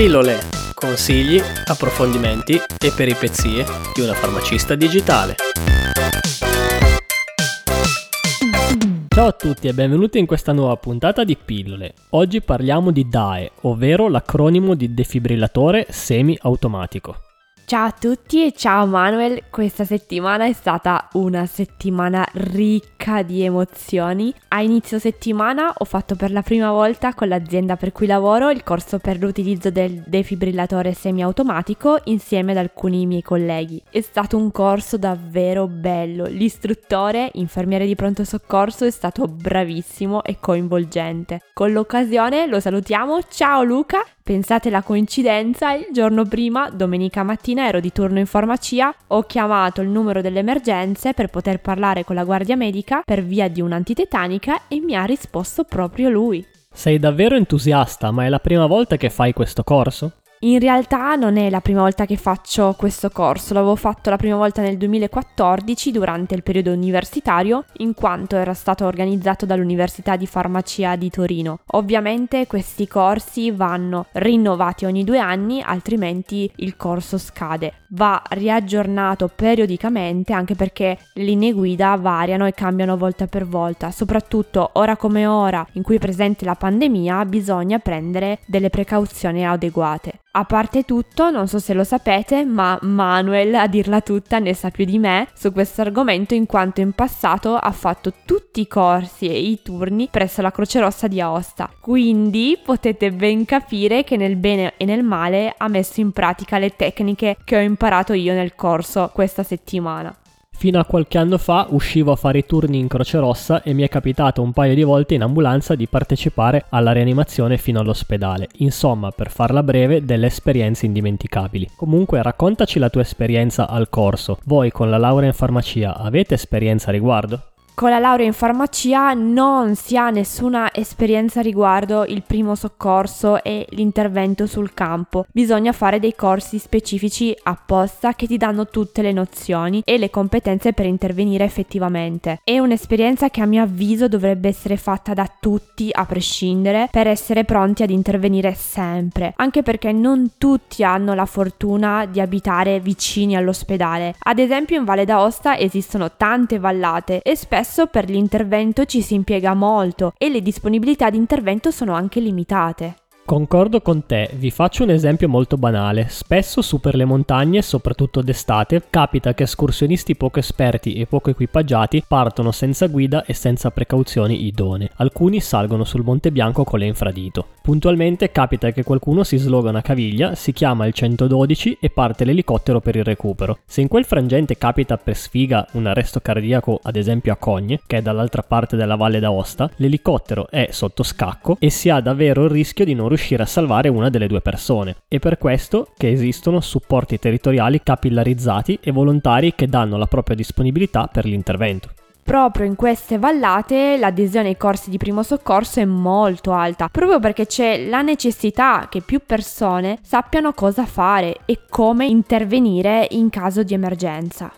Pillole, consigli, approfondimenti e peripezie di una farmacista digitale. Ciao a tutti e benvenuti in questa nuova puntata di Pillole. Oggi parliamo di DAE, ovvero l'acronimo di defibrillatore semi-automatico. Ciao a tutti e ciao Manuel, questa settimana è stata una settimana ricca di emozioni. A inizio settimana ho fatto per la prima volta con l'azienda per cui lavoro il corso per l'utilizzo del defibrillatore semiautomatico insieme ad alcuni miei colleghi. È stato un corso davvero bello, l'istruttore, infermiere di pronto soccorso, è stato bravissimo e coinvolgente. Con l'occasione lo salutiamo, ciao Luca Pensate la coincidenza, il giorno prima, domenica mattina, ero di turno in farmacia, ho chiamato il numero delle emergenze per poter parlare con la guardia medica per via di un'antitetanica e mi ha risposto proprio lui. Sei davvero entusiasta, ma è la prima volta che fai questo corso? In realtà non è la prima volta che faccio questo corso, l'avevo fatto la prima volta nel 2014 durante il periodo universitario, in quanto era stato organizzato dall'Università di Farmacia di Torino. Ovviamente questi corsi vanno rinnovati ogni due anni, altrimenti il corso scade. Va riaggiornato periodicamente anche perché le linee guida variano e cambiano volta per volta. Soprattutto ora come ora in cui è presente la pandemia bisogna prendere delle precauzioni adeguate. A parte tutto, non so se lo sapete, ma Manuel, a dirla tutta, ne sa più di me su questo argomento in quanto in passato ha fatto tutti i corsi e i turni presso la Croce Rossa di Aosta. Quindi potete ben capire che nel bene e nel male ha messo in pratica le tecniche che ho imparato io nel corso questa settimana. Fino a qualche anno fa uscivo a fare i turni in Croce Rossa e mi è capitato un paio di volte in ambulanza di partecipare alla rianimazione fino all'ospedale. Insomma, per farla breve, delle esperienze indimenticabili. Comunque, raccontaci la tua esperienza al corso. Voi con la laurea in farmacia avete esperienza a riguardo? Con la laurea in farmacia non si ha nessuna esperienza riguardo il primo soccorso e l'intervento sul campo. Bisogna fare dei corsi specifici apposta che ti danno tutte le nozioni e le competenze per intervenire effettivamente. È un'esperienza che a mio avviso dovrebbe essere fatta da tutti a prescindere per essere pronti ad intervenire sempre, anche perché non tutti hanno la fortuna di abitare vicini all'ospedale. Ad esempio in Valle d'Aosta esistono tante vallate e spesso spesso per l'intervento ci si impiega molto e le disponibilità di intervento sono anche limitate. Concordo con te, vi faccio un esempio molto banale. Spesso su per le montagne, soprattutto d'estate, capita che escursionisti poco esperti e poco equipaggiati partono senza guida e senza precauzioni idonee. Alcuni salgono sul Monte Bianco con l'infradito. Puntualmente capita che qualcuno si sloga una caviglia, si chiama il 112 e parte l'elicottero per il recupero. Se in quel frangente capita per sfiga un arresto cardiaco, ad esempio a Cogne, che è dall'altra parte della Valle d'Aosta, l'elicottero è sotto scacco e si ha davvero il rischio di non riuscire riuscire a salvare una delle due persone. È per questo che esistono supporti territoriali capillarizzati e volontari che danno la propria disponibilità per l'intervento. Proprio in queste vallate l'adesione ai corsi di primo soccorso è molto alta, proprio perché c'è la necessità che più persone sappiano cosa fare e come intervenire in caso di emergenza.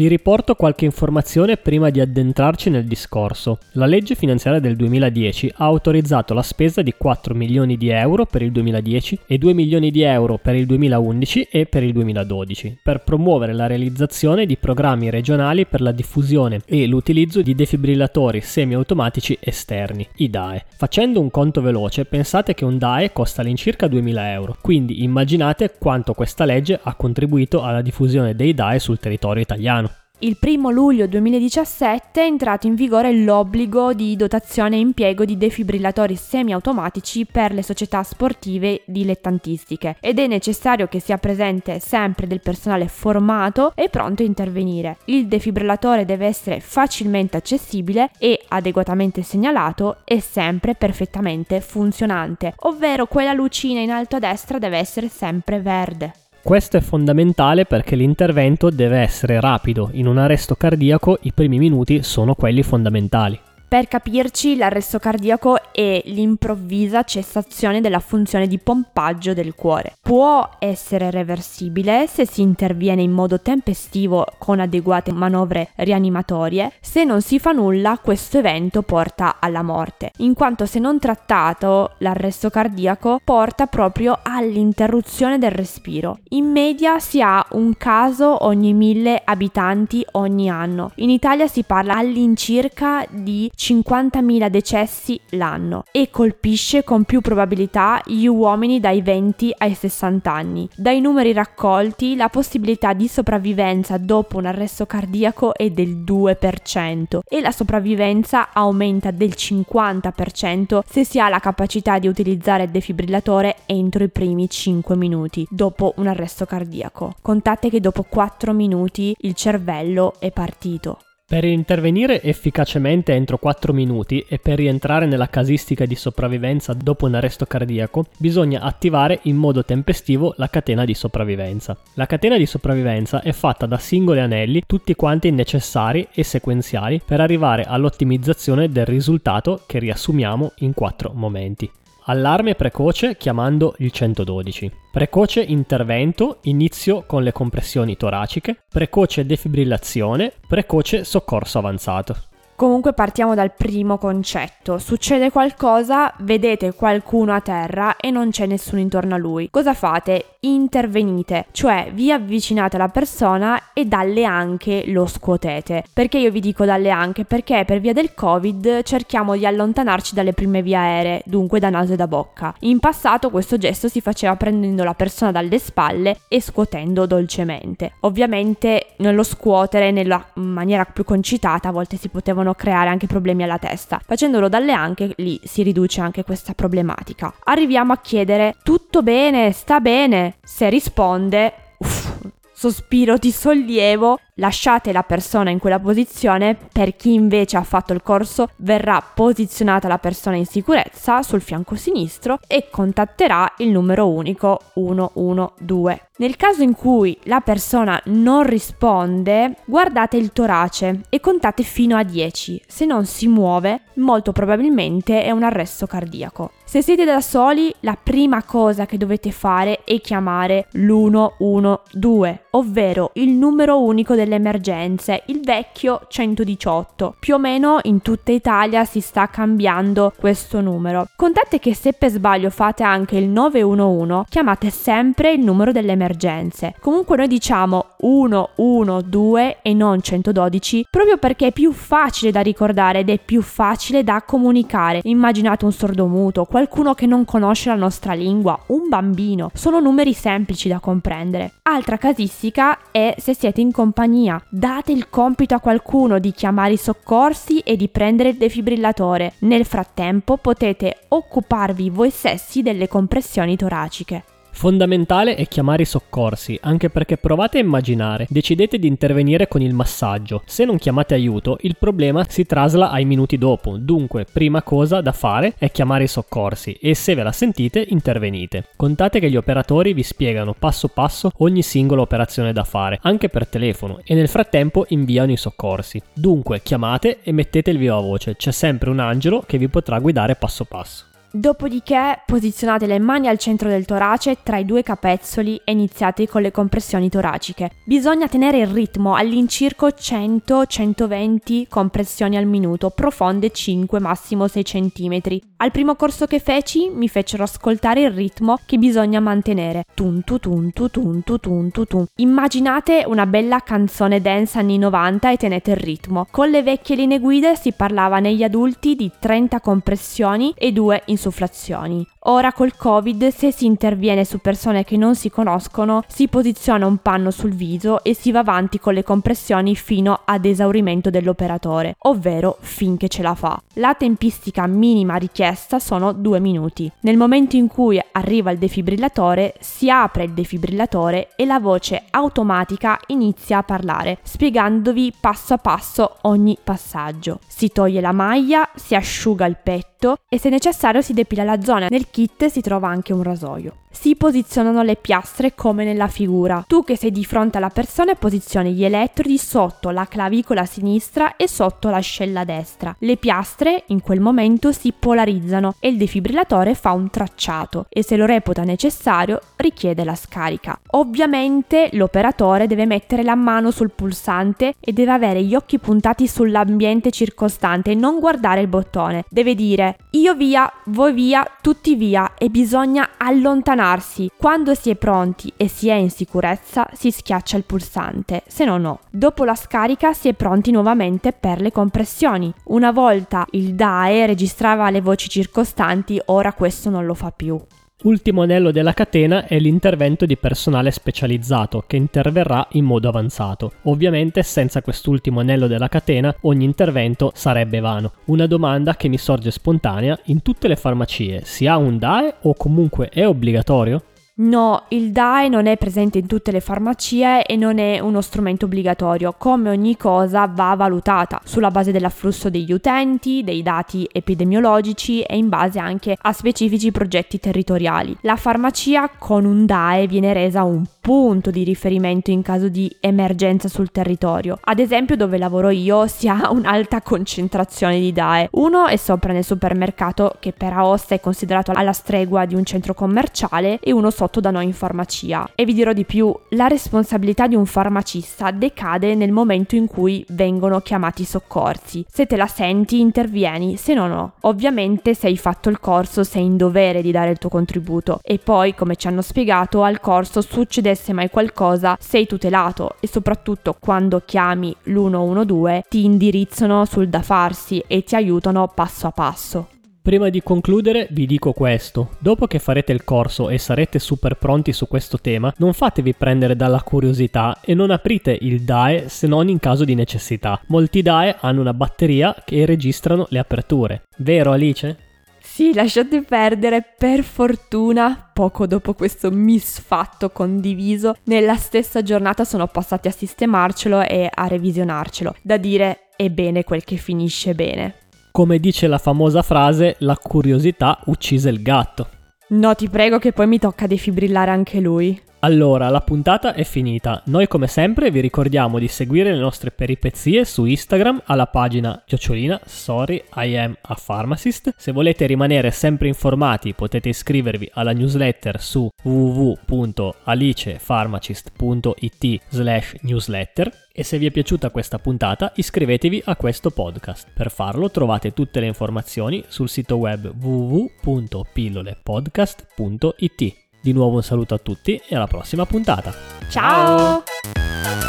Vi riporto qualche informazione prima di addentrarci nel discorso. La legge finanziaria del 2010 ha autorizzato la spesa di 4 milioni di euro per il 2010 e 2 milioni di euro per il 2011 e per il 2012 per promuovere la realizzazione di programmi regionali per la diffusione e l'utilizzo di defibrillatori semiautomatici esterni, i DAE. Facendo un conto veloce, pensate che un DAE costa all'incirca 2000 euro, quindi immaginate quanto questa legge ha contribuito alla diffusione dei DAE sul territorio italiano. Il 1 luglio 2017 è entrato in vigore l'obbligo di dotazione e impiego di defibrillatori semiautomatici per le società sportive dilettantistiche ed è necessario che sia presente sempre del personale formato e pronto a intervenire. Il defibrillatore deve essere facilmente accessibile e adeguatamente segnalato e sempre perfettamente funzionante, ovvero quella lucina in alto a destra deve essere sempre verde. Questo è fondamentale perché l'intervento deve essere rapido, in un arresto cardiaco i primi minuti sono quelli fondamentali. Per capirci, l'arresto cardiaco è l'improvvisa cessazione della funzione di pompaggio del cuore. Può essere reversibile se si interviene in modo tempestivo con adeguate manovre rianimatorie. Se non si fa nulla, questo evento porta alla morte, in quanto se non trattato, l'arresto cardiaco porta proprio all'interruzione del respiro. In media si ha un caso ogni mille abitanti ogni anno. In Italia si parla all'incirca di 50.000 decessi l'anno e colpisce con più probabilità gli uomini dai 20 ai 60 anni. Dai numeri raccolti la possibilità di sopravvivenza dopo un arresto cardiaco è del 2% e la sopravvivenza aumenta del 50% se si ha la capacità di utilizzare il defibrillatore entro i primi 5 minuti dopo un arresto cardiaco. Contate che dopo 4 minuti il cervello è partito. Per intervenire efficacemente entro 4 minuti e per rientrare nella casistica di sopravvivenza dopo un arresto cardiaco, bisogna attivare in modo tempestivo la catena di sopravvivenza. La catena di sopravvivenza è fatta da singoli anelli, tutti quanti necessari e sequenziali per arrivare all'ottimizzazione del risultato che riassumiamo in 4 momenti. Allarme precoce chiamando il 112. Precoce intervento, inizio con le compressioni toraciche. Precoce defibrillazione. Precoce soccorso avanzato. Comunque partiamo dal primo concetto. Succede qualcosa, vedete qualcuno a terra e non c'è nessuno intorno a lui. Cosa fate? Intervenite, cioè vi avvicinate alla persona e dalle anche lo scuotete. Perché io vi dico dalle anche? Perché per via del Covid cerchiamo di allontanarci dalle prime vie aeree, dunque da naso e da bocca. In passato questo gesto si faceva prendendo la persona dalle spalle e scuotendo dolcemente. Ovviamente nello scuotere nella maniera più concitata a volte si potevano possono creare anche problemi alla testa. Facendolo dalle anche, lì si riduce anche questa problematica. Arriviamo a chiedere tutto bene, sta bene. Se risponde, uff, sospiro di sollievo, lasciate la persona in quella posizione, per chi invece ha fatto il corso verrà posizionata la persona in sicurezza sul fianco sinistro e contatterà il numero unico 112. Nel caso in cui la persona non risponde, guardate il torace e contate fino a 10. Se non si muove, molto probabilmente è un arresto cardiaco. Se siete da soli, la prima cosa che dovete fare è chiamare l'112, ovvero il numero unico delle emergenze, il vecchio 118. Più o meno in tutta Italia si sta cambiando questo numero. Contate che se per sbaglio fate anche il 911, chiamate sempre il numero delle emergenze. Comunque noi diciamo 112 e non 112 proprio perché è più facile da ricordare ed è più facile da comunicare. Immaginate un sordomuto, qualcuno che non conosce la nostra lingua, un bambino. Sono numeri semplici da comprendere. Altra casistica è se siete in compagnia. Date il compito a qualcuno di chiamare i soccorsi e di prendere il defibrillatore. Nel frattempo potete occuparvi voi stessi delle compressioni toraciche. Fondamentale è chiamare i soccorsi, anche perché provate a immaginare, decidete di intervenire con il massaggio. Se non chiamate aiuto, il problema si trasla ai minuti dopo. Dunque, prima cosa da fare è chiamare i soccorsi e se ve la sentite, intervenite. Contate che gli operatori vi spiegano passo passo ogni singola operazione da fare, anche per telefono, e nel frattempo inviano i soccorsi. Dunque, chiamate e mettete il viva voce, c'è sempre un angelo che vi potrà guidare passo passo. Dopodiché posizionate le mani al centro del torace tra i due capezzoli e iniziate con le compressioni toraciche. Bisogna tenere il ritmo all'incirca 100-120 compressioni al minuto, profonde 5 massimo 6 cm. Al primo corso che feci mi fecero ascoltare il ritmo che bisogna mantenere. Tun tu tun tu tun tu tun tu tun. Immaginate una bella canzone dance anni 90 e tenete il ritmo. Con le vecchie linee guida si parlava negli adulti di 30 compressioni e 2 in insufflazioni. Ora col Covid, se si interviene su persone che non si conoscono, si posiziona un panno sul viso e si va avanti con le compressioni fino ad esaurimento dell'operatore, ovvero finché ce la fa. La tempistica minima richiesta sono due minuti. Nel momento in cui arriva il defibrillatore, si apre il defibrillatore e la voce automatica inizia a parlare, spiegandovi passo a passo ogni passaggio. Si toglie la maglia, si asciuga il petto e se necessario si depila la zona. Nel kit si trova anche un rasoio. Si posizionano le piastre come nella figura. Tu che sei di fronte alla persona posizioni gli elettrodi sotto la clavicola sinistra e sotto l'ascella destra. Le piastre in quel momento si polarizzano e il defibrillatore fa un tracciato e se lo reputa necessario richiede la scarica. Ovviamente l'operatore deve mettere la mano sul pulsante e deve avere gli occhi puntati sull'ambiente circostante e non guardare il bottone. Deve dire io via, voi via, tutti via e bisogna allontanarsi. Quando si è pronti e si è in sicurezza si schiaccia il pulsante, se no no. Dopo la scarica si è pronti nuovamente per le compressioni. Una volta il DAE registrava le voci circostanti, ora questo non lo fa più. Ultimo anello della catena è l'intervento di personale specializzato che interverrà in modo avanzato. Ovviamente senza quest'ultimo anello della catena ogni intervento sarebbe vano. Una domanda che mi sorge spontanea, in tutte le farmacie si ha un DAE o comunque è obbligatorio? No, il DAE non è presente in tutte le farmacie e non è uno strumento obbligatorio. Come ogni cosa va valutata sulla base dell'afflusso degli utenti, dei dati epidemiologici e in base anche a specifici progetti territoriali. La farmacia con un DAE viene resa un punto di riferimento in caso di emergenza sul territorio. Ad esempio dove lavoro io si ha un'alta concentrazione di DAE. Uno è sopra nel supermercato che per Aosta è considerato alla stregua di un centro commerciale e uno sotto da noi in farmacia. E vi dirò di più, la responsabilità di un farmacista decade nel momento in cui vengono chiamati i soccorsi. Se te la senti intervieni, se no no. Ovviamente se hai fatto il corso sei in dovere di dare il tuo contributo e poi come ci hanno spiegato al corso succedesse mai qualcosa sei tutelato e soprattutto quando chiami l'112 ti indirizzano sul da farsi e ti aiutano passo a passo. Prima di concludere vi dico questo, dopo che farete il corso e sarete super pronti su questo tema, non fatevi prendere dalla curiosità e non aprite il DAE se non in caso di necessità. Molti DAE hanno una batteria che registrano le aperture. Vero Alice? Sì, lasciate perdere, per fortuna, poco dopo questo misfatto condiviso, nella stessa giornata sono passati a sistemarcelo e a revisionarcelo. Da dire, è bene quel che finisce bene. Come dice la famosa frase, la curiosità uccise il gatto. No, ti prego che poi mi tocca defibrillare anche lui. Allora, la puntata è finita. Noi come sempre vi ricordiamo di seguire le nostre peripezie su Instagram alla pagina chiocciolina sorry I am a pharmacist. Se volete rimanere sempre informati potete iscrivervi alla newsletter su www.alicepharmacist.it slash newsletter e se vi è piaciuta questa puntata iscrivetevi a questo podcast. Per farlo trovate tutte le informazioni sul sito web www.pillolepodcast.it. Di nuovo un saluto a tutti e alla prossima puntata. Ciao. Ciao.